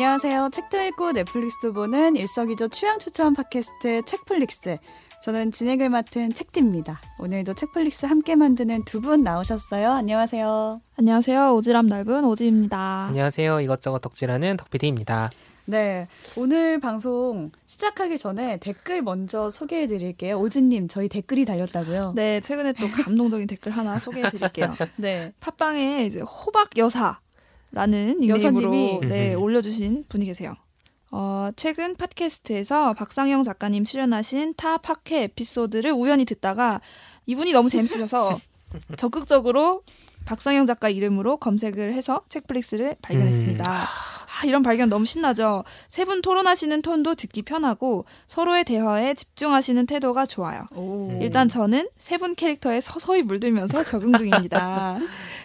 안녕하세요. 책도 읽고 넷플릭스도 보는 일석이조 취향 추천 팟캐스트 책플릭스. 저는 진행을 맡은 책디입니다. 오늘도 책플릭스 함께 만드는 두 분 나오셨어요. 안녕하세요. 안녕하세요. 오지랖 넓은 오지입니다. 안녕하세요. 이것저것 덕질하는 덕피디입니다. 네. 오늘 방송 시작하기 전에 댓글 먼저 소개해 드릴게요. 오진님, 저희 댓글이 달렸다고요? 네, 최근에 또 감동적인 댓글 하나 소개해 드릴게요. 네. 팟빵에 이제 호박 여사 라는 닉네임으로 여사님이? 네, 음흠. 올려주신 분이 계세요. 어, 최근 팟캐스트에서 박상영 작가님 출연하신 타 팟캐 에피소드를 우연히 듣다가 이분이 너무 재밌으셔서 적극적으로 박상영 작가 이름으로 검색을 해서 책플릭스를 발견했습니다. 아, 이런 발견 너무 신나죠? 세 분 토론하시는 톤도 듣기 편하고 서로의 대화에 집중하시는 태도가 좋아요. 오. 일단 저는 세 분 캐릭터에 서서히 물들면서 적응 중입니다.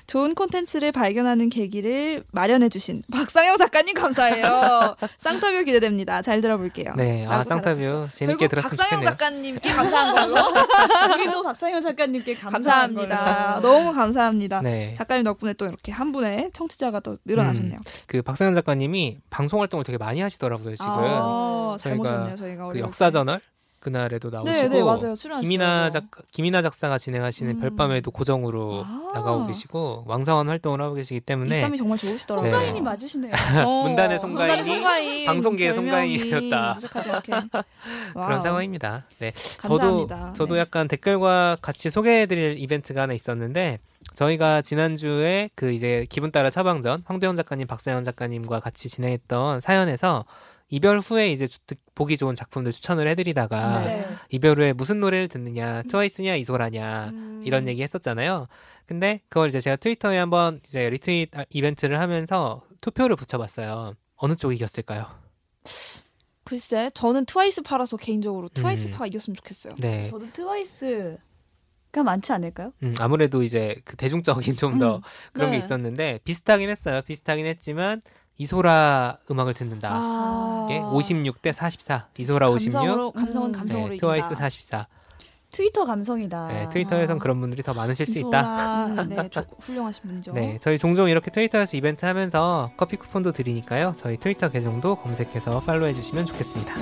좋은 콘텐츠를 발견하는 계기를 마련해 주신 박상영 작가님 감사해요. 쌍터뷰 기대됩니다. 잘 들어볼게요. 네, 아 달아주셨어요. 재밌게 결국 들었으면 박상영 좋겠네요. 작가님께 감사한 걸로. 우리도 박상현 작가님께 감사합니다. 너무 감사합니다. 네, 작가님 덕분에 또 이렇게 한 분의 청취자가 또 늘어나셨네요. 그 박상현 작가님 이 방송 활동을 되게 많이 하시더라고요 지금. 아, 잘 저희가. 저희가 그 역사저널 그날에도 때. 나오시고 네, 네, 맞아요. 김이나 작가 김이나 작사가 진행하시는 음. 별밤에도 고정으로 아. 나가고 계시고 왕성한 활동을 하고 계시기 때문에 입담이 정말 좋으시더라고요. 송가인이 네. 맞으시네요. 어, 문단의 송가인이 송가인, 방송계의 송가인이었다. 그런. 상황입니다. 네, 감사합니다. 저도 저도 네. 약간 댓글과 같이 소개해드릴 이벤트가 하나 있었는데 저희가 지난주에 그 이제 기분 따라 처방전 황도현 작가님, 박사연 작가님과 같이 진행했던 사연에서 이별 후에 이제 주- 보기 좋은 작품들 추천을 해드리다가 네. 이별 후에 무슨 노래를 듣느냐 트와이스냐 이소라냐 음. 이런 얘기 했었잖아요. 근데 그걸 이제 제가 트위터에 한번 이제 리트윗 아, 이벤트를 하면서 투표를 붙여봤어요. 어느 쪽이 이겼을까요? 글쎄, 저는 트와이스 파라서 개인적으로 트와이스 음. 파가 이겼으면 좋겠어요. 네. 저도 트와이스 가 많지 않을까요? 음, 아무래도 이제 그 대중적인 좀더 음, 그런 네. 게 있었는데 비슷하긴 했어요. 비슷하긴 했지만 이소라 음악을 듣는다. 아. 이게 56대 44. 이소라 56. 감성으로, 감성은 음. 감성으로 네. 트와이스 44. 트위터 감성이다. 네, 트위터에선 아. 그런 분들이 더 많으실 수 있다. 이소라, 음. 네, 저, 훌륭하신 분이죠. 네, 저희 종종 이렇게 트위터에서 이벤트 하면서 커피 쿠폰도 드리니까요. 저희 트위터 계정도 검색해서 팔로우해 주시면 좋겠습니다.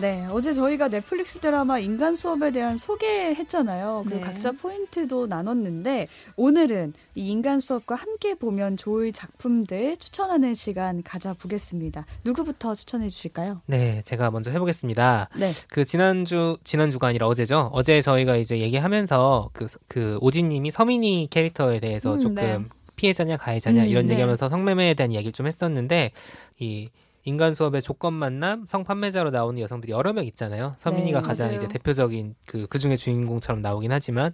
네, 어제 저희가 넷플릭스 드라마 인간 수업에 대한 소개했잖아요. 그리고 네. 각자 포인트도 나눴는데 오늘은 이 인간 수업과 함께 보면 좋을 작품들 추천하는 시간 가져보겠습니다. 누구부터 추천해 주실까요? 네, 제가 먼저 해보겠습니다. 네, 그 지난주 지난주가 아니라 어제죠. 어제 저희가 이제 얘기하면서 그 그 오지님이 서민이 캐릭터에 대해서 음, 조금 네. 피해자냐 가해자냐 음, 이런 네. 얘기하면서 성매매에 대한 이야기를 좀 했었는데 이 인간 수업의 조건 만남 성판매자로 나오는 여성들이 여러 명 있잖아요. 서민이가 네, 가장 맞아요. 이제 대표적인 그 그중에 주인공처럼 나오긴 하지만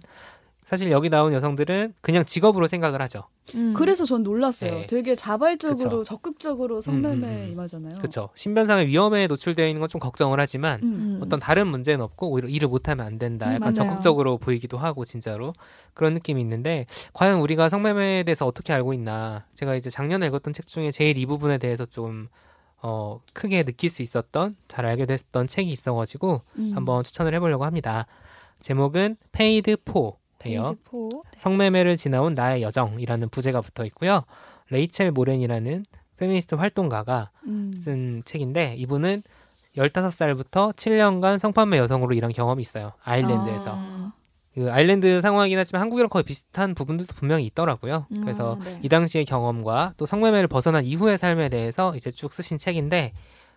사실 여기 나온 여성들은 그냥 직업으로 생각을 하죠. 음. 그래서 전 놀랐어요. 네. 되게 자발적으로 그쵸. 적극적으로 성매매 음, 음, 음. 임하잖아요. 그렇죠. 신변상의 위험에 노출되어 있는 건 좀 걱정을 하지만 음. 음. 어떤 다른 문제는 없고 오히려 일을 못하면 안 된다. 음, 약간. 적극적으로 보이기도 하고 진짜로 그런 느낌이 있는데 과연 우리가 성매매에 대해서 어떻게 알고 있나? 제가 이제 작년에 읽었던 책 중에 제일 이 부분에 대해서 좀 어, 크게 느낄 수 있었던 잘 알게 됐던 책이 있어가지고 음. 한번 추천을 해보려고 합니다. 제목은 페이드 포예요. 네. 성매매를 지나온 나의 여정이라는 부제가 붙어 있고요. 레이첼 모렌이라는 페미니스트 활동가가 음. 쓴 책인데 이분은 15살부터 7년간 성판매 여성으로 일한 경험이 있어요. 아일랜드에서. 아. 그 아일랜드 상황이긴 하지만 한국이랑 거의 비슷한 부분들도 분명히 있더라고요. 음, 그래서 네. 이 당시의 경험과 또 성매매를 벗어난 이후의 삶에 대해서 이제 쭉 쓰신 책인데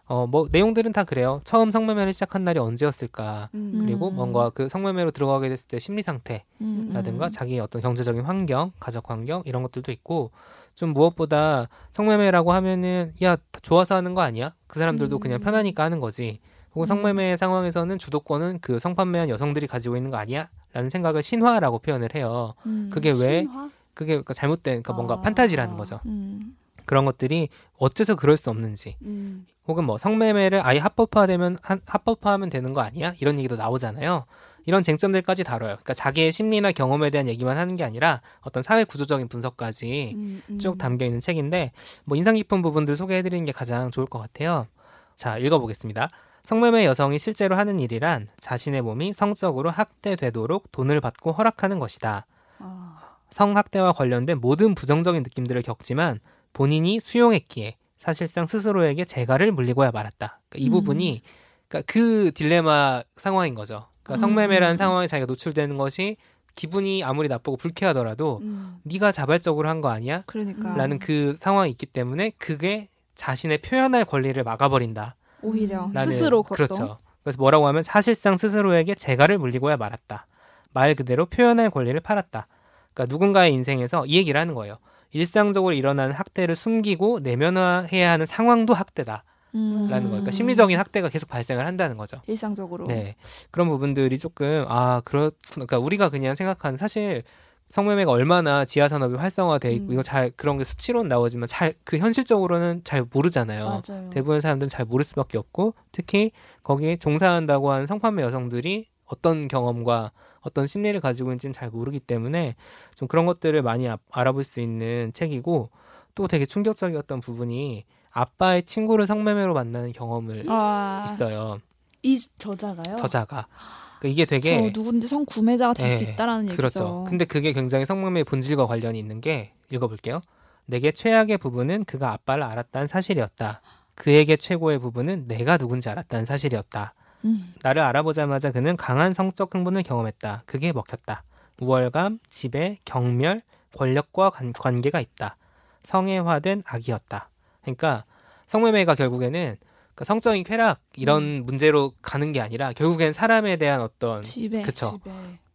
어 뭐 내용들은 다 그래요. 처음 성매매를 시작한 날이 언제였을까? 음. 그리고 음. 뭔가 그 성매매로 들어가게 됐을 때 심리 상태 음, 라든가 음. 자기의 어떤 경제적인 환경, 가족 환경 이런 것들도 있고 좀 무엇보다 성매매라고 하면은 야다 좋아서 하는 거 아니야? 그 사람들도 음. 그냥 편하니까 하는 거지. 혹은 음. 성매매 상황에서는 주도권은 그 성판매한 여성들이 가지고 있는 거 아니야? 라는 생각을 신화라고 표현을 해요. 음. 그게 왜 신화? 그게 그러니까 잘못된 그러니까 뭔가 아. 판타지라는 거죠. 음. 그런 것들이 어째서 그럴 수 없는지. 음. 혹은 뭐 성매매를 아예 합법화되면 한- 합법화하면 되는 거 아니야? 이런 얘기도 나오잖아요. 이런 쟁점들까지 다뤄요. 그러니까 자기의 심리나 경험에 대한 얘기만 하는 게 아니라 어떤 사회 구조적인 분석까지 음, 음. 쭉 담겨 있는 책인데 뭐 인상 깊은 부분들 소개해 드리는 게 가장 좋을 것 같아요. 자, 읽어 보겠습니다. 성매매 여성이 실제로 하는 일이란 자신의 몸이 성적으로 학대되도록 돈을 받고 허락하는 것이다. 아, 성학대와 관련된 모든 부정적인 느낌들을 겪지만 본인이 수용했기에 사실상 스스로에게 재갈을 물리고야 말았다. 그러니까 이 음. 부분이 그러니까 그 딜레마 상황인 거죠. 그러니까 성매매라는 음. 상황에 자기가 노출되는 것이 기분이 아무리 나쁘고 불쾌하더라도 음. 네가 자발적으로 한 거 아니야? 그러니까 라는 그 상황이 있기 때문에 그게 자신의 표현할 권리를 막아버린다. 오히려 라는 스스로 걷던 그렇죠. 그래서 뭐라고 하면 사실상 스스로에게 재갈을 물리고야 말았다. 말 그대로 표현할 권리를 팔았다. 그러니까 누군가의 인생에서 이 얘기를 하는 거예요. 일상적으로 일어나는 학대를 숨기고 내면화해야 하는 상황도 학대다라는 음. 거예요. 그러니까 심리적인 학대가 계속 발생을 한다는 거죠. 일상적으로 네. 그런 부분들이 조금 아, 그렇 그러니까 우리가 그냥 생각하는 사실 성매매가 얼마나 지하 산업이 활성화돼 있고 음. 이거 잘 그런 게 수치론 나오지만 잘 그 현실적으로는 잘 모르잖아요. 맞아요. 대부분 사람들은 잘 모를 수밖에 없고 특히 거기에 종사한다고 하는 성판매 여성들이 어떤 경험과 어떤 심리를 가지고 있는지는 잘 모르기 때문에 좀 그런 것들을 많이 아- 알아볼 수 있는 책이고 또 되게 충격적이었던 부분이 아빠의 친구를 성매매로 만나는 경험을 아, 있어요. 이 저자가요? 저자가. 그러니까 이게 되게 저 누군지 성 구매자가 될수 예, 있다라는 얘기죠. 그렇죠. 근데 그게 굉장히 성매매의 본질과 관련이 있는 게 읽어볼게요. 내게 최악의 부분은 그가 아빠를 알았다는 사실이었다. 그에게 최고의 부분은 내가 누군지 알았다는 사실이었다. 음. 나를 알아보자마자 그는 강한 성적 흥분을 경험했다. 그게 먹혔다. 우월감, 지배, 경멸, 권력과 관, 관계가 있다. 성애화된 악이었다. 그러니까 성매매가 결국에는 그러니까 성적인 쾌락 이런 문제로 가는 게 아니라 결국엔 사람에 대한 어떤 집에 그쵸. 집에.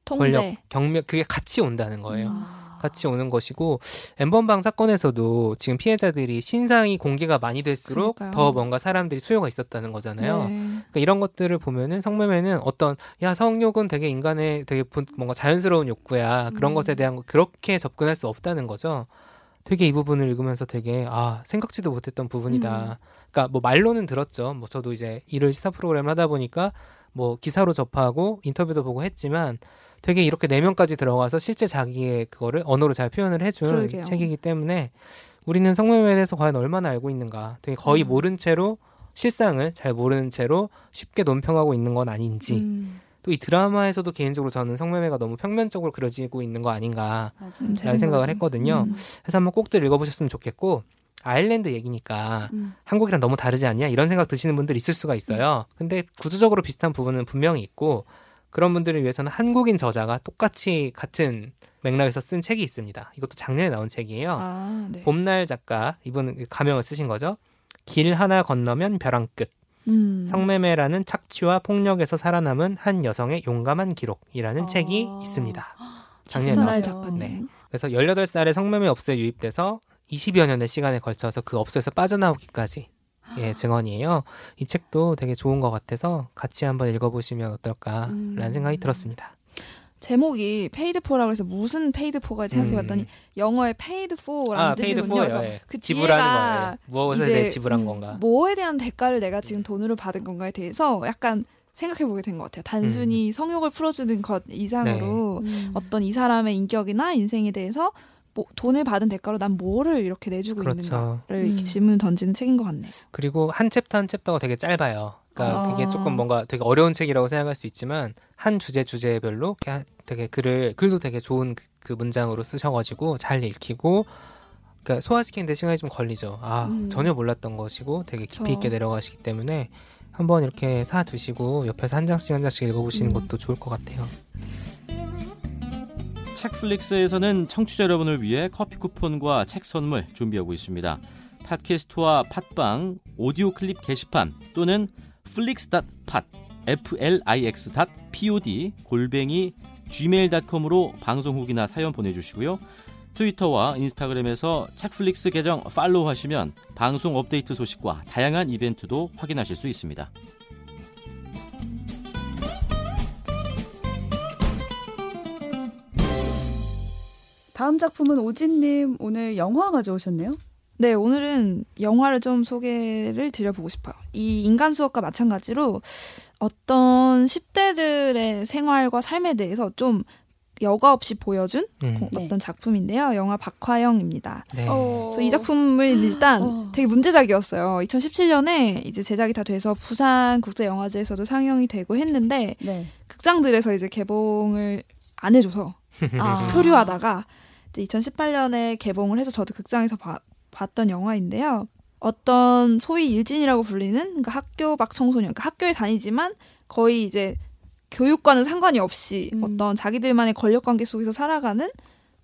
권력, 통제 경멸 그게 같이 온다는 거예요. 아. 같이 오는 것이고 엠번방 사건에서도 지금 피해자들이 신상이 공개가 많이 될수록 그러니까요. 더 뭔가 사람들이 수요가 있었다는 거잖아요. 네. 그러니까 이런 것들을 보면은 성매매는 어떤 야 성욕은 되게 인간의 되게 본- 뭔가 자연스러운 욕구야 그런 음. 것에 대한 거 그렇게 접근할 수 없다는 거죠. 되게 이 부분을 읽으면서 되게 아 생각지도 못했던 부분이다. 그러니까 뭐 말로는 들었죠. 뭐 저도 이제 일을 시사 프로그램 하다 보니까 뭐 기사로 접하고 인터뷰도 보고 했지만 되게 이렇게 내면까지 들어가서 실제 자기의 그거를 언어로 잘 표현을 해준 그러게요. 책이기 때문에 우리는 성매매에 대해서 과연 얼마나 알고 있는가 되게 거의 음. 모른 채로 실상을 잘 모르는 채로 쉽게 논평하고 있는 건 아닌지 음, 또이 드라마에서도 개인적으로 저는 성매매가 너무 평면적으로 그려지고 있는 거 아닌가 맞아요. 음, 라는 생각을 했거든요. 음, 그래서 한번 꼭들 읽어보셨으면 좋겠고 아일랜드 얘기니까 음. 한국이랑 너무 다르지 않냐 이런 생각 드시는 분들 있을 수가 있어요. 근데 구조적으로 비슷한 부분은 분명히 있고 그런 분들을 위해서는 한국인 저자가 똑같이 같은 맥락에서 쓴 책이 있습니다. 이것도 작년에 나온 책이에요. 아, 네. 봄날 작가 이분 가명을 쓰신 거죠. 길 하나 건너면 벼랑 끝 음. 성매매라는 착취와 폭력에서 살아남은 한 여성의 용감한 기록이라는 아. 책이 있습니다. 작년에. 나왔어요. 작가님. 네. 그래서 18살에 성매매 업소에 유입돼서 20여 년의 시간에 걸쳐서 그 업소에서 빠져나오기까지 예, 증언이에요. 이 책도 되게 좋은 것 같아서 같이 한번 읽어보시면 어떨까라는 음. 생각이 들었습니다. 제목이 Paid For라고 해서 무슨 Paid For가 생각해봤더니 음. 영어의 Paid For라는 아, paid 뜻이군요. 그래서 예. 그 지불하는. 무엇에 대해 지불한 음, 건가? 뭐에 대한 대가를 내가 지금 돈으로 받은 건가에 대해서 약간 생각해보게 된 것 같아요. 단순히 성욕을 풀어주는 것 이상으로 음. 어떤 이 사람의 인격이나 인생에 대해서 뭐 돈을 받은 대가로 난 뭐를 이렇게 내주고 그렇죠. 있는가를 이렇게 음. 질문 던지는 책인 것 같네요. 그리고 한 챕터 한 챕터가 되게 짧아요. 그러니까 아. 그게 조금 뭔가 되게 어려운 책이라고 생각할 수 있지만 한 주제 주제별로 되게 글을 글도 되게 좋은 그, 그 문장으로 쓰셔가지고 잘 읽히고 그러니까 소화시키는데 시간이 좀 걸리죠. 아 음. 전혀 몰랐던 것이고 되게 깊이. 있게 내려가시기 때문에 한번 이렇게 사 두시고 옆에서 한 장씩 한 장씩 읽어보시는 음. 것도 좋을 것 같아요. 책플릭스에서는 청취자 여러분을 위해 커피 쿠폰과 책 선물 준비하고 있습니다. 팟캐스트와 팟빵 오디오 클립 게시판 또는 flix.pod flix.pod 골뱅이 gmail.com으로 방송 후기나 사연 보내주시고요. 트위터와 인스타그램에서 책플릭스 계정 팔로우 하시면 방송 업데이트 소식과 다양한 이벤트도 확인하실 수 있습니다. 다음 작품은 오진님 오늘 영화 가져오셨네요. 네, 오늘은 영화를 좀 소개를 드려보고 싶어요. 이 인간 수업과 마찬가지로 어떤 10대들의 생활과 삶에 대해서 좀 여과 없이 보여준 음. 어- 네. 어떤 작품인데요. 영화 박화영입니다. 네. 그래서 이 작품을 일단 어. 되게 문제작이었어요. 2017년에 이제 제작이 다 돼서 부산 국제영화제에서도 상영이 되고 했는데 네. 극장들에서 이제 개봉을 안 해줘서 아. 표류하다가 2018년에 개봉을 해서 저도 극장에서 봐- 봤던 영화인데요. 어떤 소위 일진이라고 불리는 그러니까 학교 밖 청소년, 그러니까 학교에 다니지만 거의 이제 교육과는 상관이 없이 음. 어떤 자기들만의 권력 관계 속에서 살아가는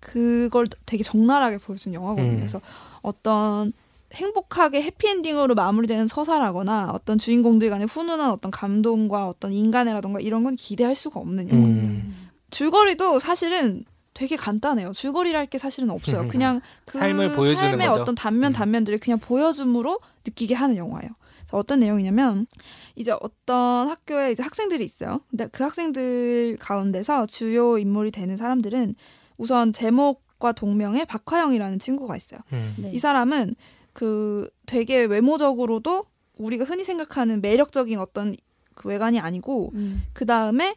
그걸 되게 적나라하게 보여준 영화거든요. 음. 그래서 어떤 행복하게 해피엔딩으로 마무리되는 서사라거나 어떤 주인공들 간의 훈훈한 어떤 감동과 어떤 인간애라던가 이런 건 기대할 수가 없는 영화. 음. 줄거리도 사실은 되게 간단해요. 줄거리랄 게 사실은 없어요. 그냥 그 삶을 보여주는 삶의 거죠. 어떤 단면 음. 단면들을 그냥 보여줌으로 느끼게 하는 영화예요. 그래서 어떤 내용이냐면 이제 어떤 학교에 이제 학생들이 있어요. 근데 그 학생들 가운데서 주요 인물이 되는 사람들은 우선 제목과 동명의 박화영이라는 친구가 있어요. 음. 네. 이 사람은 그 되게 외모적으로도 우리가 흔히 생각하는 매력적인 어떤 그 외관이 아니고 음. 그 다음에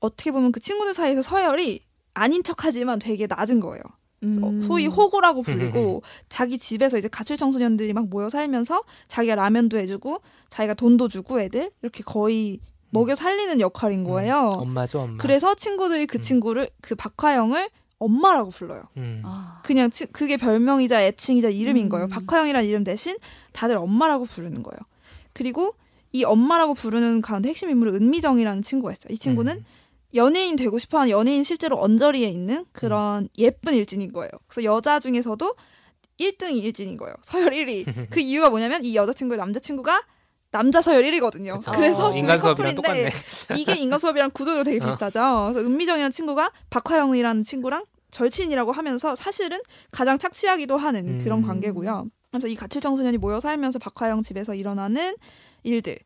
어떻게 보면 그 친구들 사이에서 서열이 아닌 척하지만 되게 낮은 거예요. 음. 소위 호구라고 불리고 자기 집에서 이제 가출 청소년들이 막 모여 살면서 자기가 라면도 해주고 자기가 돈도 주고 애들 이렇게 거의 먹여 살리는 역할인 거예요. 엄마죠, 엄마. 그래서 친구들이 그 음. 친구를 그 박화영을 엄마라고 불러요. 음. 아. 그냥 치- 그게 별명이자 애칭이자 이름인 음. 거예요. 박화영이라는 이름 대신 다들 엄마라고 부르는 거예요. 그리고 이 엄마라고 부르는 가운데 핵심 인물은 은미정이라는 친구가 있어요. 이 친구는 음. 연예인 되고 싶어하는 연예인 실제로 언저리에 있는 그런 예쁜 일진인 거예요. 그래서 여자 중에서도 1등이 일진인 거예요. 서열 1위. 그 이유가 뭐냐면 이 여자친구의 남자친구가 남자 서열 1위거든요. 그쵸. 그래서 어, 인간 커플인데 똑같네. 이게 인간 수업이랑 구조로 되게 어. 비슷하죠. 그래서 은미정이라는 친구가 박화영이라는 친구랑 절친이라고 하면서 사실은 가장 착취하기도 하는 그런 음. 관계고요. 그래서 이 가출 청소년이 모여 살면서 박화영 집에서 일어나는 일들.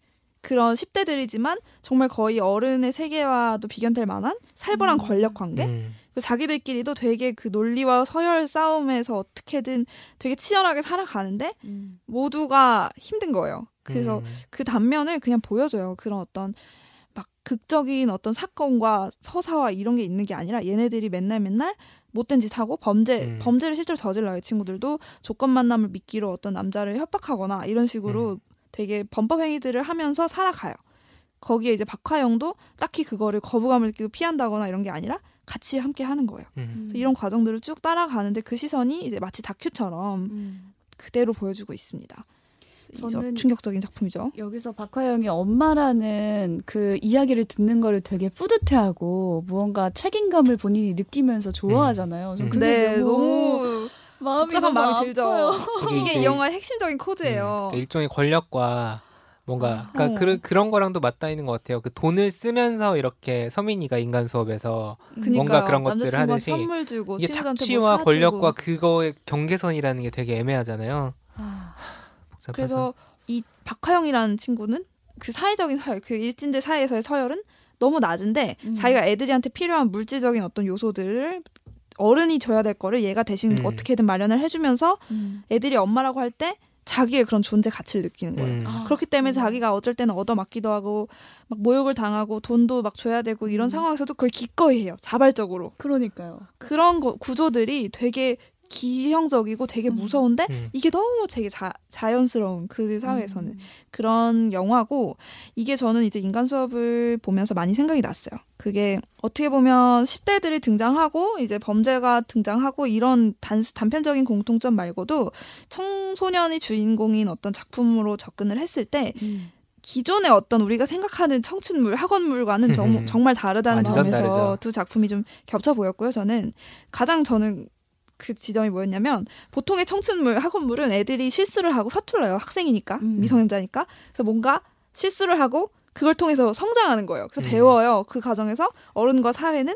그런 10대들이지만 정말 거의 어른의 세계와도 비견될 만한 살벌한 음. 권력 관계. 음. 그 자기들끼리도 되게 그 논리와 서열 싸움에서 어떻게든 되게 치열하게 살아가는데 음. 모두가 힘든 거예요. 그래서 음. 그 단면을 그냥 보여줘요. 그런 어떤 막 극적인 어떤 사건과 서사와 이런 게 있는 게 아니라 얘네들이 맨날 맨날 못된 짓 하고 범죄 음. 범죄를 실제로 저질러요. 이 친구들도 조건 만남을 미끼로 어떤 남자를 협박하거나 이런 식으로 음. 되게 범법 행위들을 하면서 살아가요. 거기에 이제 박화영도 딱히 그거를 거부감을 느끼고 피한다거나 이런 게 아니라 같이 함께 하는 거예요. 음. 그래서 이런 과정들을 쭉 따라가는데 그 시선이 이제 마치 다큐처럼 음. 그대로 보여주고 있습니다. 저는 충격적인 작품이죠. 여기서 박화영이 엄마라는 그 이야기를 듣는 거를 되게 뿌듯해하고 무언가 책임감을 본인이 느끼면서 좋아하잖아요. 전 음. 그게 네, 너무, 너무 마음이 복잡한 마음이 들죠. 이게 이 영화의 핵심적인 코드예요. 음, 일종의 권력과 뭔가 그러니까 어. 그, 그런 거랑도 맞닿아 있는 것 같아요. 그 돈을 쓰면서 이렇게 서민이가 인간 수업에서 그러니까요. 뭔가 그런 것들을 하듯이 선물 주고 이게 친구한테 착취와 뭐. 권력과 그거의 경계선이라는 게 되게 애매하잖아요. 아. 그래서 이 박하영이라는 친구는 그 사회적인 서열, 그 일진들 사이에서의 서열은 너무 낮은데 음. 자기가 애들한테 필요한 물질적인 어떤 요소들을 어른이 줘야 될 거를 얘가 대신 음. 어떻게든 마련을 해주면서 음. 애들이 엄마라고 할 때 자기의 그런 존재 가치를 느끼는 거예요. 음. 아, 그렇기 때문에. 자기가 어쩔 때는 얻어맞기도 하고 막 모욕을 당하고 돈도 막 줘야 되고 이런 음. 상황에서도 그걸 기꺼이 해요. 자발적으로. 그러니까요. 그런 거, 구조들이 되게 기형적이고 되게 음. 무서운데 음. 이게 너무 되게 자, 자연스러운 그들 사회에서는 음. 그런 영화고 이게 저는 이제 인간 수업을 보면서 많이 생각이 났어요. 그게 어떻게 보면 10대들이 등장하고 이제 범죄가 등장하고 이런 단수 단편적인 공통점 말고도 청소년이 주인공인 어떤 작품으로 접근을 했을 때 음. 기존의 어떤 우리가 생각하는 청춘물, 학원물과는 정, 음. 정말 다르다는 점에서 다르죠. 두 작품이 좀 겹쳐 보였고요. 저는 가장 저는 그 지점이 뭐였냐면 보통의 청춘물, 학원물은 애들이 실수를 하고 서툴러요. 학생이니까 음. 미성년자니까 그래서 뭔가 실수를 하고 그걸 통해서 성장하는 거예요. 그래서 음. 배워요. 그 과정에서 어른과 사회는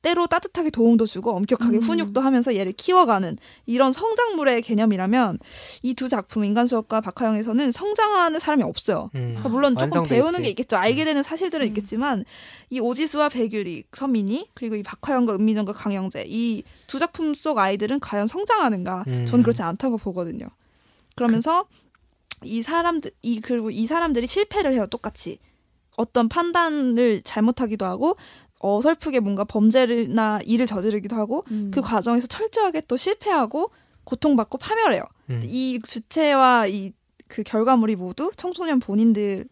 때로 따뜻하게 도움도 주고 엄격하게 음. 훈육도 하면서 얘를 키워가는 이런 성장물의 개념이라면 이 두 작품 인간 수업과 박하영에서는 성장하는 사람이 없어요. 음. 그러니까 물론 조금 배우는 있지. 게 있겠죠. 알게 되는 사실들은 음. 있겠지만 이 오지수와 배규리, 서민이 그리고 이 박하영과 은미정과 강영재 이 두 작품 속 아이들은 과연 성장하는가? 음. 저는 그렇지 않다고 보거든요. 그러면서 이 사람들 이 그리고 이 사람들이 실패를 해요 똑같이 어떤 판단을 잘못하기도 하고 어설프게 뭔가 범죄나 일을 저지르기도 하고 음. 그 과정에서 철저하게 또 실패하고 고통받고 파멸해요. 음. 이 주체와 이 그 결과물이 모두 청소년 본인들의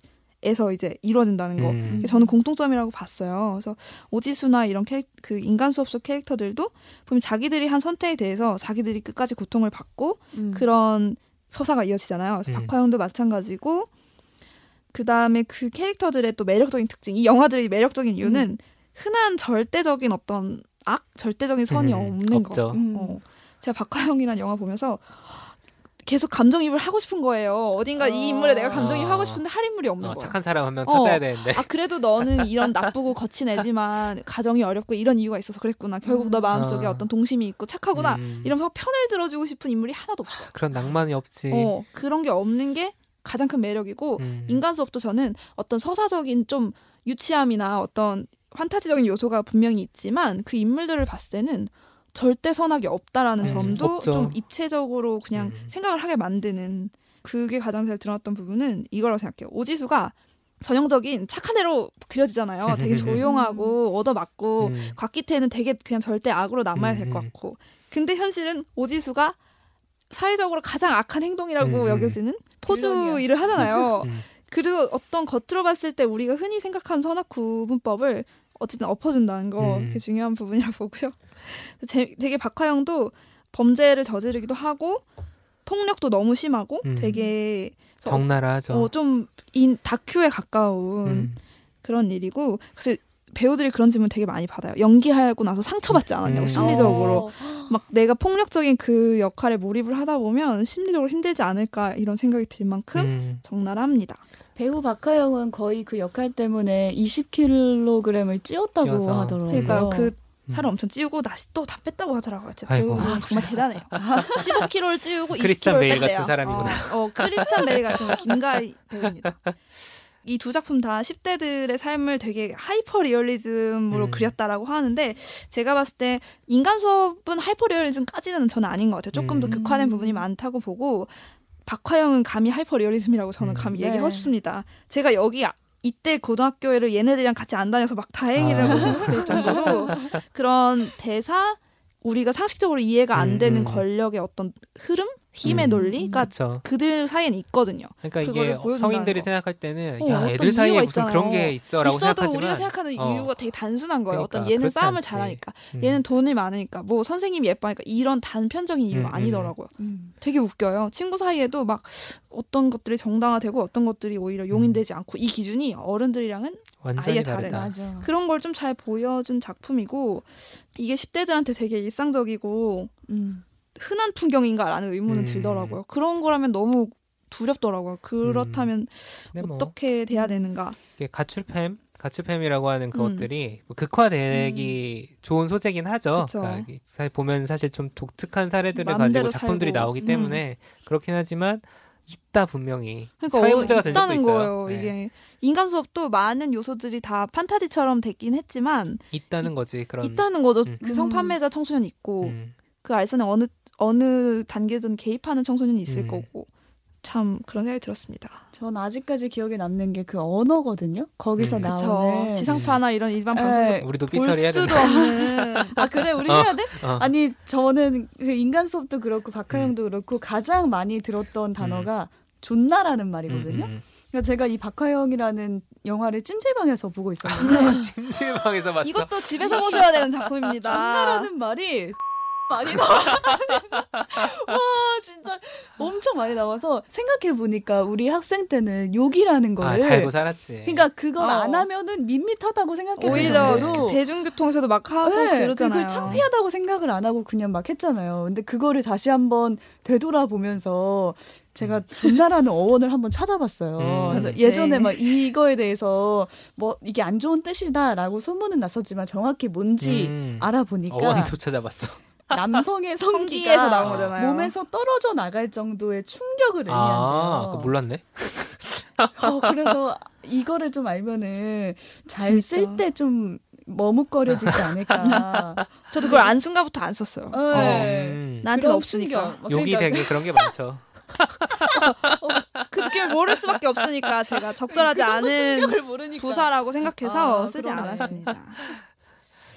에서 이제 이루어진다는 거. 음. 저는 공통점이라고 봤어요. 그래서 오지수나 이런 캐릭, 그 인간 수업 속 캐릭터들도 보면 자기들이 한 선택에 대해서 자기들이 끝까지 고통을 받고 음. 그런 서사가 이어지잖아요. 그래서 음. 박화영도 마찬가지고 그 다음에 그 캐릭터들의 또 매력적인 특징, 이 영화들이 매력적인 이유는 흔한 절대적인 어떤 악, 절대적인 선이 음, 없는 거. 없죠. 음. 어. 제가 박화영이란 영화 보면서 계속 감정입을 하고 싶은 거예요. 어딘가 이 인물에 내가 감정입 하고 싶은데 할 인물이 없는 어, 거야. 착한 사람 한명 어. 찾아야 되는데. 아 그래도 너는 이런 나쁘고 거친 애지만 가정이 어렵고 이런 이유가 있어서 그랬구나. 결국 너 마음속에 아. 어떤 동심이 있고 착하구나. 음. 이러면서 편을 들어주고 싶은 인물이 하나도 없어요. 그런 낭만이 없지. 어 그런 게 없는 게 가장 큰 매력이고 음. 인간 수업도 저는 어떤 서사적인 좀 유치함이나 어떤 환타지적인 요소가 분명히 있지만 그 인물들을 봤을 때는 절대 선악이 없다라는 음, 점도 없죠. 좀 입체적으로 그냥 음. 생각을 하게 만드는 그게 가장 잘 드러났던 부분은 이거라고 생각해요. 오지수가 전형적인 착한 애로 그려지잖아요. 되게 조용하고 얻어맞고 음. 곽기태는 되게 그냥 절대 악으로 남아야 될것 음. 같고 근데 현실은 오지수가 사회적으로 가장 악한 행동이라고 음. 여겨지는 포즈 빌런이야. 일을 하잖아요. 음. 그래서 어떤 겉으로 봤을 때 우리가 흔히 생각한 선악 구분법을 어쨌든 엎어준다는 거 음. 그게 중요한 부분이라 보고요. 제- 되게 박하영도 범죄를 저지르기도 하고 폭력도 너무 심하고 음. 되게 적나라하죠. 어, 좀 인, 다큐에 가까운 음. 그런 일이고 그래서 배우들이 그런 질문 되게 많이 받아요. 연기하고 나서 상처받지 않았냐고 음. 심리적으로 어. 막 내가 폭력적인 그 역할에 몰입을 하다 보면 심리적으로 힘들지 않을까 이런 생각이 들 만큼 음. 적나라합니다. 배우 박하영은 거의 그 역할 때문에 20kg을 찌웠다고 찌워서. 하더라고요. 그러니까 그 음. 살을 엄청 찌우고 다시 또 다 뺐다고 하더라고요. 진짜 아이고. 배우는 아, 정말 대단해요. 15kg를 찌우고 20kg를 크리스찬 베일. 같은 사람이구나. 어, 어, 크리스찬 베일 같은 김가희 배우입니다. 이 두 작품 다 10대들의 삶을 되게 하이퍼 리얼리즘으로 음. 그렸다라고 하는데 제가 봤을 때 인간 수업은 하이퍼 리얼리즘까지는 저는 아닌 것 같아요. 조금 더 음. 극화된 부분이 많다고 보고 박화영은 감히 하이퍼 리얼리즘이라고 저는 감히 음. 얘기하고 네. 싶습니다. 제가 여기 아- 이때 고등학교를 얘네들이랑 같이 안 다녀서 막 다행이라고 아. 생각될 정도로 그런 대사 우리가 상식적으로 이해가 안 음, 되는 음. 권력의 어떤 흐름, 힘의 음. 논리가 그렇죠. 그들 사이에는 있거든요. 그러니까 이게 성인들이 거. 생각할 때는 어, 야 애들 사이에 무슨 있잖아요. 그런 게 있어라고 있어도 생각하지만 우리가 생각하는 어. 이유가 되게 단순한 거예요. 그러니까, 어떤 얘는 싸움을 않지. 잘하니까, 음. 얘는 돈이 많으니까, 뭐 선생님이 예뻐하니까 이런 단편적인 이유가 음, 음, 아니더라고요. 음. 되게 웃겨요. 친구 사이에도 막 어떤 것들이 정당화되고 어떤 것들이 오히려 용인되지 않고 이 기준이 어른들이랑은 완전히 아예 다르다. 맞아. 그런 걸 좀 잘 보여준 작품이고 이게 10대들한테 되게 일상적이고 음. 흔한 풍경인가라는 의문은 음. 들더라고요. 그런 거라면 너무 두렵더라고요. 그렇다면 근데 뭐 어떻게 돼야 되는가? 이게 가출팸 가출팸이라고 하는 음. 그것들이 뭐 극화되기 좋은 소재긴 하죠. 그러니까 사실 보면 사실 좀 독특한 사례들을 가지고 작품들이 살고. 나오기 음. 때문에 그렇긴 하지만 있다 분명히 그러니까 사회 어, 문제가 될 있어요. 거예요. 네. 이게 인간 수업도 많은 요소들이 다 판타지처럼 됐긴 했지만 있다는 거지 그런 있다는 거죠. 음. 그 성판매자 청소년 있고 음. 그 알선에 어느 어느 단계든 개입하는 청소년이 있을 음. 거고 참 그런 생각이 들었습니다. 전 아직까지 기억에 남는 게 그 언어거든요. 거기서 음. 나오는 지상파나 이런 일반 에, 방송도 우리도 볼 삐처리해야 수도 된다. 없는 아 그래 우리 어. 해야 돼? 어. 아니 저는 그 인간 수업도 그렇고 박하영도 그렇고 가장 많이 들었던 단어가 존나라는 말이거든요. 음, 음, 그러니까 제가 이 박하영이라는 영화를 찜질방에서 보고 있었는데 음. 찜질방에서 봤어. 이것도 집에서 보셔야 되는 작품입니다. 존나라는 말이 많이 나와. 와 진짜 엄청 많이 나와서 생각해 보니까 우리 학생 때는 욕이라는 아, 거를 달고 살았지. 그러니까 그걸 어. 안 하면은 밋밋하다고 생각했을 오히려 정도로 대중교통에서도 막 하고 네, 그러잖아요. 그걸 창피하다고 생각을 안 하고 그냥 막 했잖아요. 근데 그거를 다시 한번 되돌아보면서 제가 존나라는 어원을 한번 찾아봤어요. 음. 그래서 네. 예전에 막 이거에 대해서 뭐 이게 안 좋은 뜻이다라고 소문은 났었지만 정확히 뭔지 음. 알아보니까 어원도 찾아봤어. 남성의 성기에서 성기가 나온 거잖아요. 몸에서 떨어져 나갈 정도의 충격을 아, 의미한대요. 그거 몰랐네. 어, 그래서 이거를 좀 알면은 잘 쓸. 때 좀 머뭇거려지지 않을까. 저도 그걸 안 순간부터 안 썼어요. 네. 음. 나한테는 그런 없으니까. 충격. 막 욕이 그러니까 되게 그런 게 많죠. 그 느낌을 모를 수밖에 없으니까 제가 적절하지 그 않은. 부사라고 생각해서 아, 쓰지 그러네. 않았습니다.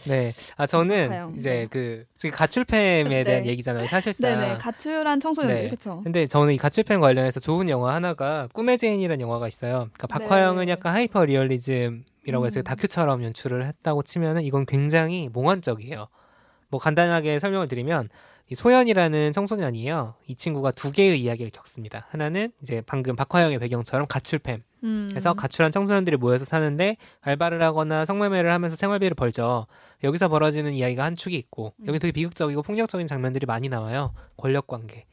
네. 아 저는. 이제 네. 그 지금 가출팸에 네. 대한 얘기잖아요. 사실상. 네네 가출한 청소년들 네. 그쵸? 근데 저는 이 가출팸 관련해서 좋은 영화 하나가 꿈의 제인이라는 영화가 있어요. 그러니까 박화영은 네. 약간 하이퍼 리얼리즘이라고 해서 음. 다큐처럼 연출을 했다고 치면은 이건 굉장히 몽환적이에요. 뭐 간단하게 설명을 드리면 이 소연이라는 청소년이에요. 이 친구가 두 개의 이야기를 겪습니다. 하나는 이제 방금 박화영의 배경처럼 가출팸. 음. 그래서 가출한 청소년들이 모여서 사는데 알바를 하거나 성매매를 하면서 생활비를 벌죠. 여기서 벌어지는 이야기가 한 축이 있고 음. 여기 되게 비극적이고 폭력적인 장면들이 많이 나와요. 권력 관계.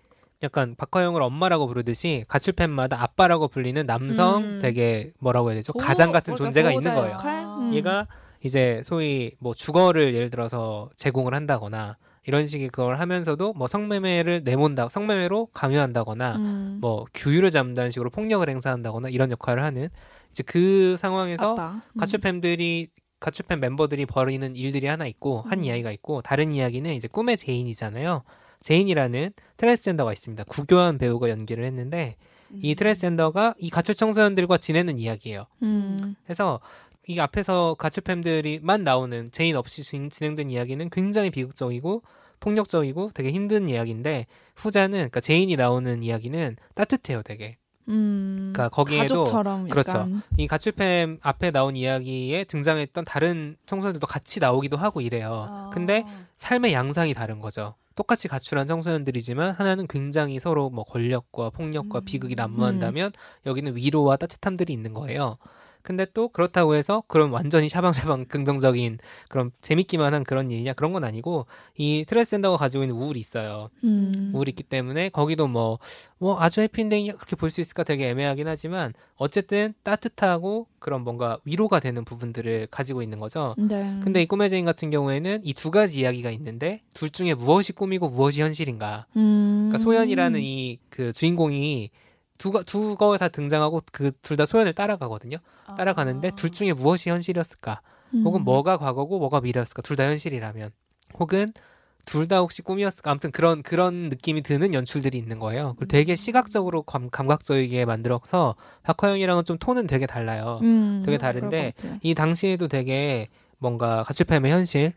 약간 박화영을 엄마라고 부르듯이 가출팸마다 아빠라고 불리는 남성 음. 되게 뭐라고 해야 되죠? 보호- 가장 같은 뭐랄까, 존재가 있는 거예요. 아. 음. 얘가 이제 소위 뭐 주거를 예를 들어서 제공을 한다거나 이런 식의 그걸 하면서도 뭐 성매매를 내몬다 성매매로 강요한다거나 음. 뭐 규율을 잡는다는 식으로 폭력을 행사한다거나 이런 역할을 하는 이제 그 상황에서. 음. 가출팸들이 가출팸 멤버들이 벌이는 일들이 하나 있고 한 음. 이야기가 있고 다른 이야기는 이제 꿈의 제인이잖아요. 제인이라는 트랜스젠더가 있습니다. 구교환 배우가 연기를 했는데 이 트랜스젠더가 이 가출 청소년들과 지내는 이야기예요. 음. 그래서 이 앞에서 가출팸들이만 나오는 제인 없이 진- 진행된 이야기는 굉장히 비극적이고 폭력적이고 되게 힘든 이야기인데 후자는 그러니까 제인이 나오는 이야기는 따뜻해요, 되게. 음. 그러니까 거기에도 가족처럼 그렇죠. 약간. 이 가출팸 앞에 나온 이야기에 등장했던 다른 청소년들도 같이 나오기도 하고 이래요. 아. 근데 삶의 양상이 다른 거죠. 똑같이 가출한 청소년들이지만 하나는 굉장히 서로 뭐 권력과 폭력과 음. 비극이 난무한다면 여기는 위로와 따뜻함들이 있는 거예요. 근데 또 그렇다고 해서 그런 완전히 샤방샤방 긍정적인 그런 재밌기만 한 그런 일이냐 그런 건 아니고 이 트랜스젠더가 가지고 있는 우울이 있어요. 음. 우울이 있기 때문에 거기도 뭐, 뭐 아주 해피엔딩이 그렇게 볼 수 있을까 되게 애매하긴 하지만 어쨌든 따뜻하고 그런 뭔가 위로가 되는 부분들을 가지고 있는 거죠. 네. 근데 이 꿈의 제인 같은 경우에는 이 두 가지 이야기가 있는데 둘 중에 무엇이 꿈이고 무엇이 현실인가. 음. 그러니까 소연이라는 이 그 주인공이 두가 두거 다 등장하고 그 둘 다 소연을 따라가거든요. 따라가는데 아. 둘 중에 무엇이 현실이었을까? 혹은 음. 뭐가 과거고 뭐가 미래였을까? 둘 다 현실이라면 혹은 둘 다 혹시 꿈이었을까? 아무튼 그런 그런 느낌이 드는 연출들이 있는 거예요. 그리고 되게 음. 시각적으로 감, 감각적이게 만들어서 박화영이랑은 좀 톤은 되게 달라요. 음. 되게 다른데. 이 당시에도 되게 뭔가 가출팸의 현실을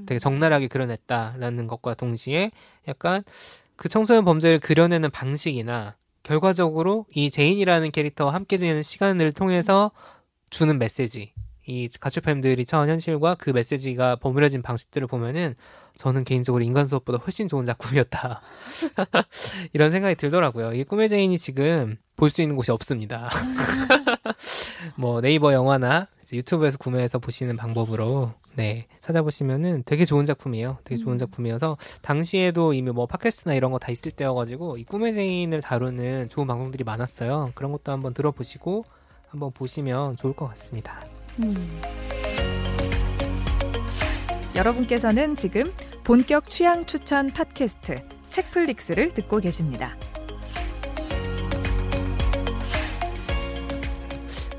음. 되게 적나라하게 그려냈다라는 것과 동시에 약간 그 청소년 범죄를 그려내는 방식이나 결과적으로 이 제인이라는 캐릭터와 함께 지내는 시간을 통해서 주는 메시지 이 가출팸들이 처한 현실과 그 메시지가 버무려진 방식들을 보면은 저는 개인적으로 인간 수업보다 훨씬 좋은 작품이었다 이런 생각이 들더라고요. 이 꿈의 제인이 지금 볼 수 있는 곳이 없습니다. 뭐 네이버 영화나 유튜브에서 구매해서 보시는 방법으로 네 찾아보시면은 되게 좋은 작품이에요. 되게 좋은 음. 작품이어서 당시에도 이미 뭐 팟캐스트나 이런 거 다 있을 때여가지고 이 꿈의 제인을 다루는 좋은 방송들이 많았어요. 그런 것도 한번 들어보시고 한번 보시면 좋을 것 같습니다. 음. 여러분께서는 지금 본격 취향 추천 팟캐스트 책플릭스를 듣고 계십니다.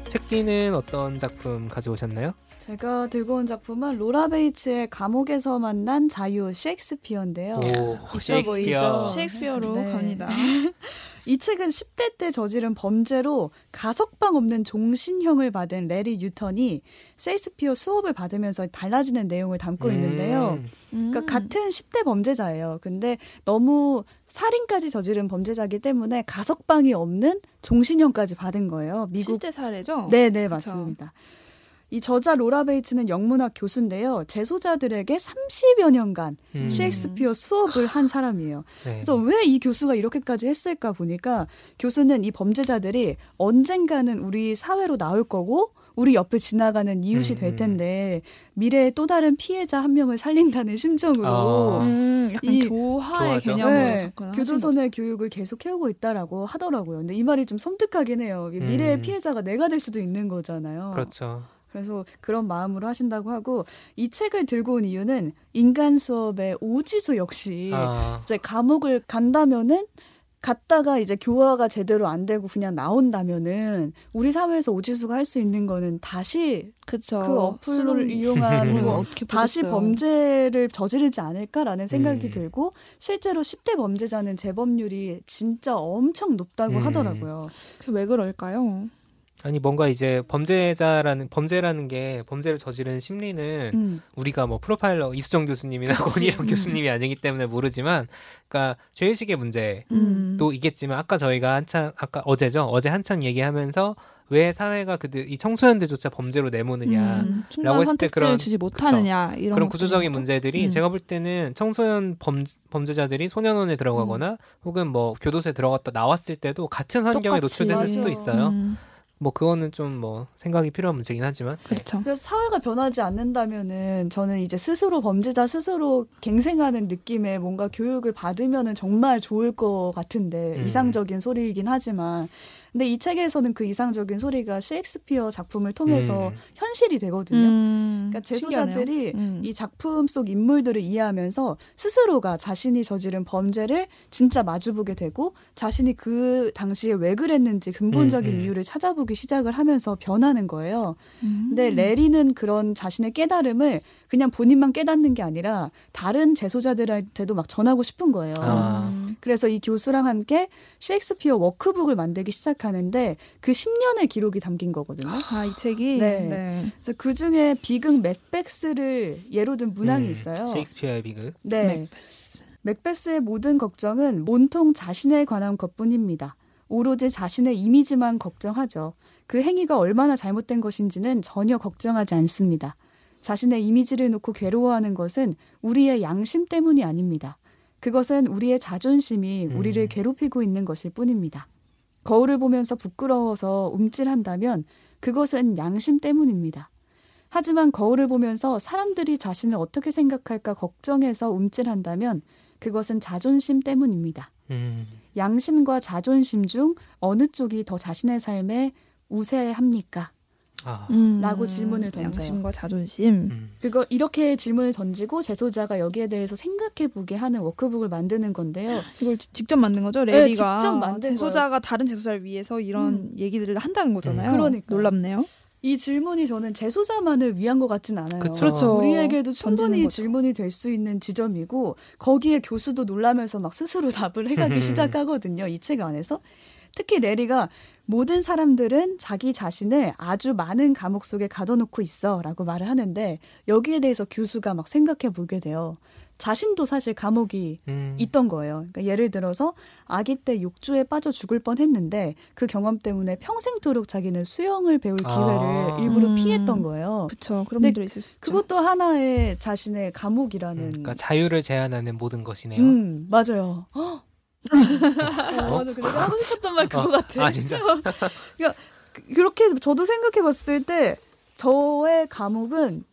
책디는 어떤 작품 가져오셨나요? 제가 들고 온 작품은 로라 베이츠의 감옥에서 만난 자유 셰익스피어인데요. 오, 있어 보이죠? 셰익스피어로 네. 갑니다. 이 책은 10대 때 저지른 범죄로 가석방 없는 종신형을 받은 래리 뉴턴이 셰익스피어 수업을 받으면서 달라지는 내용을 담고 있는데요. 음, 그러니까 같은 10대 범죄자예요. 근데 너무 살인까지 저지른 범죄자기 때문에 가석방이 없는 종신형까지 받은 거예요. 미국 실제 사례죠? 네, 네, 맞습니다. 이 저자 로라 베이츠는 영문학 교수인데요. 재소자들에게 30여 년간 음, 셰익스피어 수업을 한 사람이에요. 네. 그래서 왜 이 교수가 이렇게까지 했을까 보니까 교수는 이 범죄자들이 언젠가는 우리 사회로 나올 거고 우리 옆에 지나가는 이웃이 음, 될 음. 텐데 미래의 또 다른 피해자 한 명을 살린다는 심정으로 아. 음, 이- 교화의. 개념으로 네, 교도소의 교육을 계속 해오고 있다라고 하더라고요. 근데 이 말이 좀 섬뜩하긴 해요. 이 미래의 음. 피해자가 내가 될 수도 있는 거잖아요. 그렇죠. 그래서 그런 마음으로 하신다고 하고 이 책을 들고 온 이유는 인간 수업의 오지소 역시 아, 이제 감옥을 간다면은 갔다가 이제 교화가 제대로 안 되고 그냥 나온다면은 우리 사회에서 오지수가 할 수 있는 거는 다시 그쵸. 그 어플을 이용한 다시. 범죄를 저지르지 않을까라는 생각이 음. 들고 실제로 10대 범죄자는 재범률이 진짜 엄청 높다고 음. 하더라고요. 그게 왜 그럴까요? 아니 뭔가 이제 범죄자라는 범죄라는 게 범죄를 저지른 심리는 음. 우리가 뭐 프로파일러 이수정 교수님이나. 권희영 음. 교수님이 아니기 때문에 모르지만 그러니까 죄의식의 문제도 음. 있겠지만 아까 저희가 한창 아까 어제죠 어제 한창 얘기하면서 왜 사회가 그들 이 청소년들조차 범죄로 내모느냐 음, 했을 때 그런- 주지 못하느냐 이런 그런 구조적인. 문제들이 음. 제가 볼 때는 청소년 범, 범죄자들이 소년원에 들어가거나 음. 혹은 뭐 교도소에 들어갔다 나왔을 때도 같은 환경에 똑같이. 노출됐을 맞아. 수도 있어요. 음, 뭐 그거는 좀 뭐 생각이 필요한 문제긴 하지만 네. 그렇죠. 그래서 사회가 변하지 않는다면은 저는 이제 스스로 범죄자 스스로 갱생하는 느낌의 뭔가 교육을 받으면은 정말 좋을 것 같은데 음. 이상적인 소리이긴 하지만 근데 이 책에서는 그 이상적인 소리가 셰익스피어 작품을 통해서 음. 현실이 되거든요. 음, 그러니까 신기하네요. 음. 이 작품 속 인물들을 이해하면서 스스로가 자신이 저지른 범죄를 진짜 마주보게 되고 자신이 그 당시에 왜 그랬는지 근본적인 음, 음. 이유를 찾아보기 시작을 하면서 변하는 거예요. 음. 근데 레리는 그런 자신의 깨달음을 그냥 본인만 깨닫는 게 아니라 다른 재소자들한테도 막 전하고 싶은 거예요. 아. 음. 그래서 이 교수랑 함께 셰익스피어 워크북을 만들기 시작하는데 그 10년의 기록이 담긴 거거든요. 아, 이 책이 네. 네. 그래서 그 중에 비극 맥백스를 예로 든 문항이 음, 있어요. 셰익스피어의 비극. 네. 맥베스의 모든 걱정은 온통 자신에 관한 것뿐입니다. 오로지 자신의 이미지만 걱정하죠. 그 행위가 얼마나 잘못된 것인지는 전혀 걱정하지 않습니다. 자신의 이미지를 놓고 괴로워하는 것은 우리의 양심 때문이 아닙니다. 그것은 우리의 자존심이 음. 우리를 괴롭히고 있는 것일 뿐입니다. 거울을 보면서 부끄러워서 움찔한다면 그것은 양심 때문입니다. 하지만 거울을 보면서 사람들이 자신을 어떻게 생각할까 걱정해서 움찔한다면 그것은 자존심 때문입니다. 음. 양심과 자존심 중 어느 쪽이 더 자신의 삶에 우세합니까? 아. 음, 라고 질문을 던져요. 양심과 자존심. 음. 그거 이렇게 질문을 던지고 제소자가 여기에 대해서 생각해 보게 하는 워크북을 만드는 건데요. 이걸 지- 직접 만든 거죠, 네, 레리가. 직접 만든 제소자가 다른 제소자를 위해서 이런 음. 얘기들을 한다는 거잖아요. 음. 그러니까요. 놀랍네요. 이 질문이 저는 제소자만을 위한 것 같진 않아요. 그렇죠. 우리에게도 충분히 거죠. 질문이 될 수 있는 지점이고 거기에 교수도 놀라면서 막 스스로 답을 해가기 시작하거든요. 이 책 안에서 특히 레리가 모든 사람들은 자기 자신을 아주 많은 감옥 속에 가둬놓고 있어 라고 말을 하는데 여기에 대해서 교수가 막 생각해 보게 돼요. 자신도 사실 감옥이 음. 있던 거예요. 그러니까 예를 들어서 아기 때 욕조에 빠져 죽을 뻔 했는데 그 경험 때문에 평생토록 자기는 수영을 배울 기회를 아. 일부러 음. 피했던 거예요. 그쵸. 그런 분들이 있을 수 있죠. 그것도 하나의 자신의 감옥이라는. 음, 그러니까 자유를 제한하는 모든 것이네요. 음, 맞아요. 헉! 어, 맞아. 그 내가 하고 싶었던 말 그거 어? 같아. 아, 진짜? 그러니까 그- 그렇게 저도 생각해 봤을 때 저의 감옥은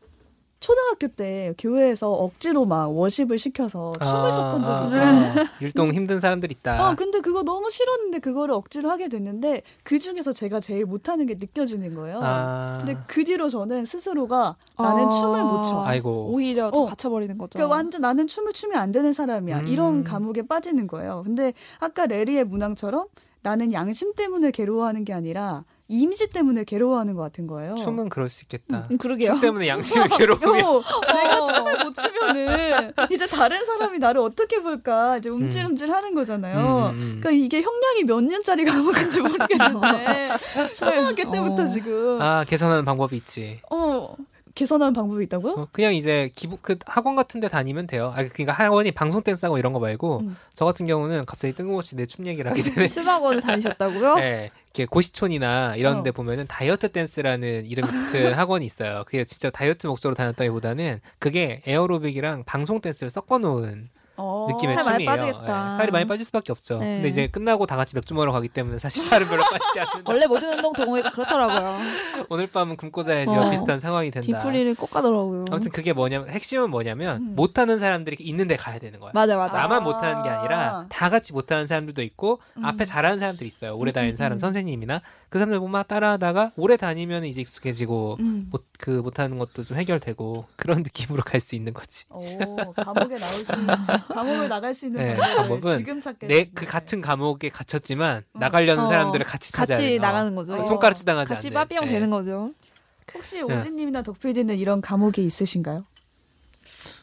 초등학교 때 교회에서 억지로 막 워십을 시켜서 춤을 췄던 적이 있어요. 아, 율동 힘든 사람들 있다. 어, 근데 그거 너무 싫었는데 그거를 억지로 하게 됐는데 그 중에서 제가 제일 못하는 게 느껴지는 거예요. 아, 근데 그 뒤로 저는 스스로가 나는 아. 춤을 못 춰. 아이고. 오히려 더 어. 갇혀버리는 거죠. 그러니까 완전 나는 춤을 추면 안 되는 사람이야. 음. 이런 감옥에 빠지는 거예요. 근데 아까 레리의 문항처럼 나는 양심 때문에 괴로워하는 게 아니라 이미지 때문에 괴로워하는 것 같은 거예요. 춤은 그럴 수 있겠다. 음, 그러게요. 춤 때문에 양심을 괴로우면 어, 내가 춤을 못 추면은 이제 다른 사람이 나를 어떻게 볼까 이제 움찔움찔 하는 거잖아요. 음, 음, 음. 그러니까 이게 형량이 몇 년짜리 감옥인지 모르겠는데 초등학교 때부터 어. 지금 아 개선하는 방법이 있지. 어 개선하는 방법이 있다고요? 어, 그냥 이제 기부 그 학원 같은 데 다니면 돼요. 아 그러니까 학원이 방송 댄스 하고 이런 거 말고 음. 저 같은 경우는 갑자기 뜬금없이 내 춤 얘기를 하게 되네. 춤학원을 다니셨다고요? 네, 이렇게 고시촌이나 이런 데 어. 보면은 다이어트 댄스라는 이름 붙은 학원이 있어요. 그게 진짜 다이어트 목적으로 다녔다기보다는 그게 에어로빅이랑 방송 댄스를 섞어 놓은 어. 느낌의 살 많이 춤이에요. 빠지겠다. 예, 살이 많이 빠질 수밖에 없죠. 네. 근데 이제 끝나고 다 같이 맥주 먹으러 가기 때문에 사실 살은 별로 빠지지 않는다. 원래 모든 운동 동호회가 그렇더라고요. 오늘 밤은 굶고 자야지와 어. 비슷한 상황이 된다. 뒤풀이를 꼭 가더라고요. 아무튼 그게 뭐냐면 핵심은 뭐냐면 음. 못하는 사람들이 있는데 가야 되는 거야. 맞아 맞아. 나만 아. 못하는 게 아니라 다 같이 못하는 사람들도 있고 음. 앞에 잘하는 사람들이 있어요. 오래 음, 다니는 음, 사람 음. 선생님이나 그 사람들 보면 막 따라하다가 오래 다니면 이제 익숙해지고 음. 못그 못하는 것도 좀 해결되고 그런 느낌으로 갈 수 있는 거지. 오, 감옥에 나올 수 있는 감옥을 나갈 수 있는 네, 방법은 지금 찾게 내그 같은 감옥에 갇혔지만 어. 나가려는 어, 사람들을 같이 찾아야 같이 돼. 어. 나가는 거죠. 어. 손가락질 당하지 같이. 빠삐용 네. 되는 거죠. 혹시 네. 오진님이나 덕필디는 이런 감옥이 있으신가요?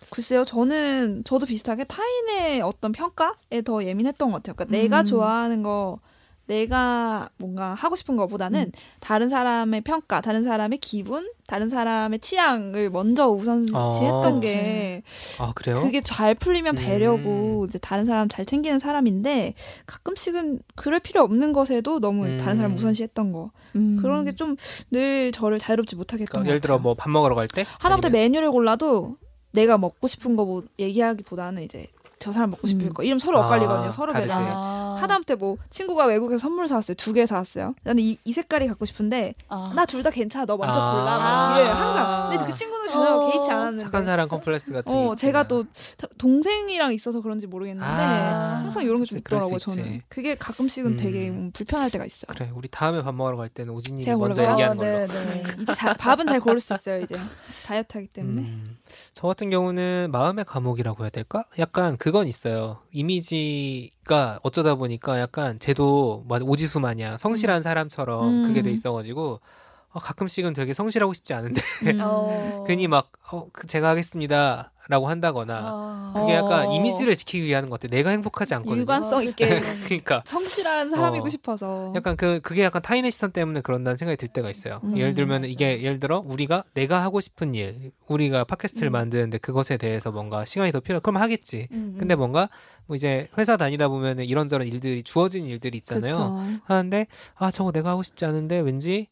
글쎄요, 저는 저도 비슷하게 타인의 어떤 평가에 더 예민했던 것 같아요. 그러니까 내가 음. 좋아하는 거 내가 뭔가 하고 싶은 것보다는 음. 다른 사람의 평가, 다른 사람의 기분, 다른 사람의 취향을 먼저 우선시했던 어. 게아 그래요? 그게 잘 풀리면 배려고 음. 이제 다른 사람 잘 챙기는 사람인데 가끔씩은 그럴 필요 없는 것에도 너무 음. 다른 사람 우선시했던 거 음. 그런 게 좀 늘 저를 자유롭지 못하게 했던 그러니까 것 예를 들어. 뭐 밥 먹으러 갈 때? 하다못해 아니면- 메뉴를 골라도 내가 먹고 싶은 거 뭐 얘기하기보다는 이제 저 사람 먹고 싶을 음. 거 이러면 서로 아, 엇갈리거든요. 서로 다르지. 배려. 아. 하다못해 뭐 친구가 외국에서 선물 사왔어요. 두 개 사왔어요. 나는 이, 이 색깔이 갖고 싶은데 아. 나둘 다 괜찮아. 너 먼저 아. 골라. 아. 이래요 항상. 근데 그 친구는 전혀 어. 개의치 않았는데. 착한 사람 컴플렉스 같은. 게 어, 제가 있구나. 또 다- 동생이랑 있어서 그런지 모르겠는데 아, 항상 이런 게 좀 있더라고요. 저는 그게 가끔씩은 음. 되게 음, 불편할 때가 있어요. 그래 우리 다음에 밥 먹으러 갈 때는 오진님이 제가 먼저 골라봐요. 얘기하는 어, 걸로. 네, 네. 네, 이제 잘, 밥은 잘 고를 수 있어요. 이제 다이어트 하기 때문에. 음, 저 같은 경우는 마음의 감옥이라고 해야 될까? 약간 그건 있어요. 이미지가 어쩌다 보니까 약간 쟤도 막 오지수 마냥 성실한 사람처럼 음. 그게 돼 있어가지고 어, 가끔씩은 되게 성실하고 싶지 않은데 음. 어. 괜히 막 어, 그 제가 하겠습니다. 라고 한다거나 아. 그게 약간 어. 이미지를 지키기 위한 것 같아. 내가 행복하지 않거든요. 일관성 있게 그러니까 성실한 사람이고 어. 싶어서. 약간 그 그게 약간 타인의 시선 때문에 그런다는 생각이 들 때가 있어요. 음, 예를 들면 맞아. 이게 예를 들어 우리가 내가 하고 싶은 일, 우리가 팟캐스트를 음. 만드는데 그것에 대해서 뭔가 시간이 더 필요. 그럼 하겠지. 음, 근데 음. 뭔가 뭐 이제 회사 다니다 보면은 이런저런 일들이 주어진 일들이 있잖아요. 그쵸. 하는데 아 저거 내가 하고 싶지 않은데 왠지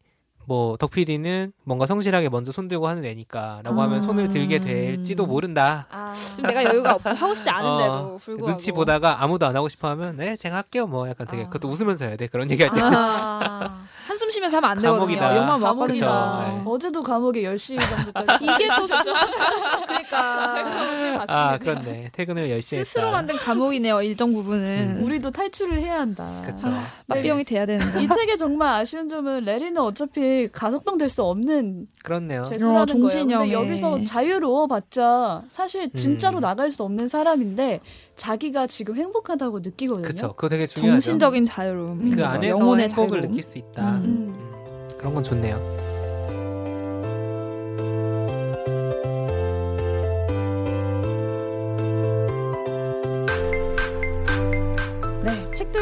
뭐 덕PD는 뭔가 성실하게 먼저 손들고 하는 애니까라고 하면 아. 손을 들게 될지도 모른다. 아. 지금 내가 여유가 없고 하고 싶지 않은데도 어, 불구하고 눈치 보다가 아무도 안 하고 싶어 하면 네 제가 할게요 뭐 약간 되게 아. 그것도 웃으면서 해야 돼 그런 얘기할 때 아. 한숨 쉬면서 하면 안 되거든요. 감옥이다. 욕만 감옥이다. 네. 어제도 감옥에 10시 정도까지. 이게 또 그러니까 아 그렇네 퇴근을 10시에 스스로 만든 감옥이네요. 일정 부분은 음. 우리도 탈출을 해야 한다. 그쵸 빠삐용이 돼야 되는데. 이 책의 정말 아쉬운 점은 레리는 어차피 가석방 될 수 없는 그렇네요 죄수라는 어, 거예요. 근데. 여기서 자유로워봤자 사실 진짜로 음. 나갈 수 없는 사람인데 자기가 지금 행복하다고 느끼거든요. 그쵸 그거 되게 중요하죠 정신적인 자유로움. 그? 안에서 영혼의 행복을 자유로움. 느낄 수 있다 음. 음. 음, 그런 건 좋네요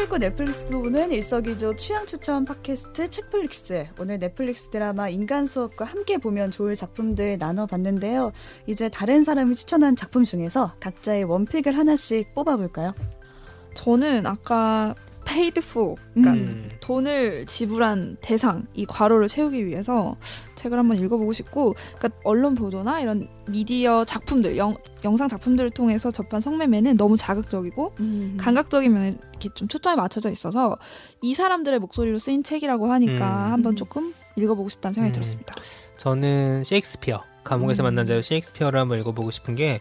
네, 책도 읽고 넷플릭스도 보는 일석이조 취향 추천 팟캐스트 책플릭스. 오늘 넷플릭스 드라마 인간 수업과 함께 보면 좋을 작품들 나눠봤는데요. 이제 다른 사람이 추천한 작품 중에서 각자의 원픽을 하나씩 뽑아볼까요? 저는 아까 paid for, 그러니까 음. 돈을 지불한 대상 이 괄호를 채우기 위해서 책을 한번 읽어보고 싶고, 그러니까 언론 보도나 이런 미디어 작품들, 영, 영상 작품들을 통해서 접한 성매매는 너무 자극적이고 음. 감각적인 면에 이렇게 좀 초점이 맞춰져 있어서 이 사람들의 목소리로 쓰인 책이라고 하니까 음. 한번 조금 읽어보고 싶다는 생각이 음. 들었습니다. 저는 셰익스피어 감옥에서 음. 만난 자유 셰익스피어를 한번 읽어보고 싶은 게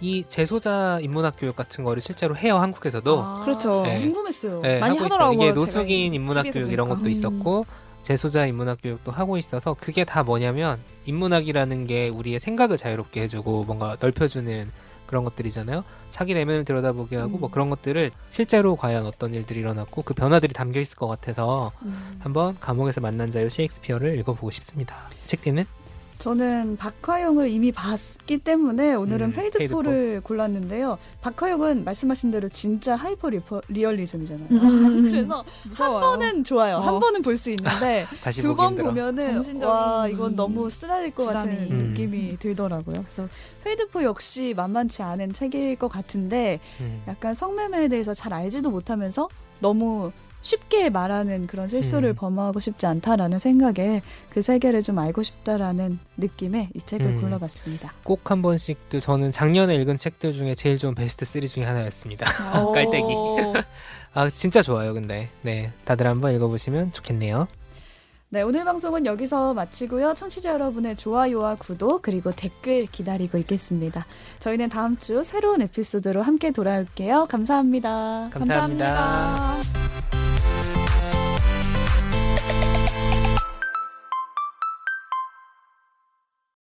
이 재소자 인문학 교육 같은 거를 실제로 해요 한국에서도 아, 그렇죠. 네. 궁금했어요. 네, 많이 하고 하더라고요, 있어요. 이게 노숙인 인문학 교육 이런 보니까. 것도 음. 있었고 재소자 인문학 교육도 하고 있어서 그게 다 뭐냐면 인문학이라는 게 우리의 생각을 자유롭게 해주고 뭔가 넓혀주는 그런 것들이잖아요. 자기 내면을 들여다보게 하고 음. 뭐 그런 것들을 실제로 과연 어떤 일들이 일어났고 그 변화들이 담겨 있을 것 같아서 음. 한번 감옥에서 만난 자유 셰익스피어를 읽어보고 싶습니다. 책디는 저는 박화영을 이미 봤기 때문에 오늘은 음, 페이드포를 골랐는데요. 박화영은 말씀하신 대로 진짜 하이퍼 리퍼, 리얼리즘이잖아요. 음. 그래서 무서워요. 한 번은 좋아요. 어. 한 번은 볼 수 있는데 두 번. 보면은 정신적인 와 이건 너무 쓰라릴 것 같은 부담이. 음. 느낌이 들더라고요. 그래서 페이드포 역시 만만치 않은 책일 것 같은데 음. 약간 성매매에 대해서 잘 알지도 못하면서 너무 쉽게 말하는 그런 실수를 음. 범하고 싶지 않다라는 생각에 그 세계를 좀 알고 싶다라는 느낌에 이 책을 음. 골라봤습니다. 꼭 한 번씩도 저는 작년에 읽은 책들 중에 제일 좋은 베스트 3 중에 하나였습니다. 어. 깔때기. 아 진짜 좋아요 근데 네 다들 한번 읽어보시면 좋겠네요. 네, 오늘 방송은 여기서 마치고요. 청취자 여러분의 좋아요와 구독 그리고 댓글 기다리고 있겠습니다. 저희는 다음 주 새로운 에피소드로 함께 돌아올게요. 감사합니다. 감사합니다. 감사합니다.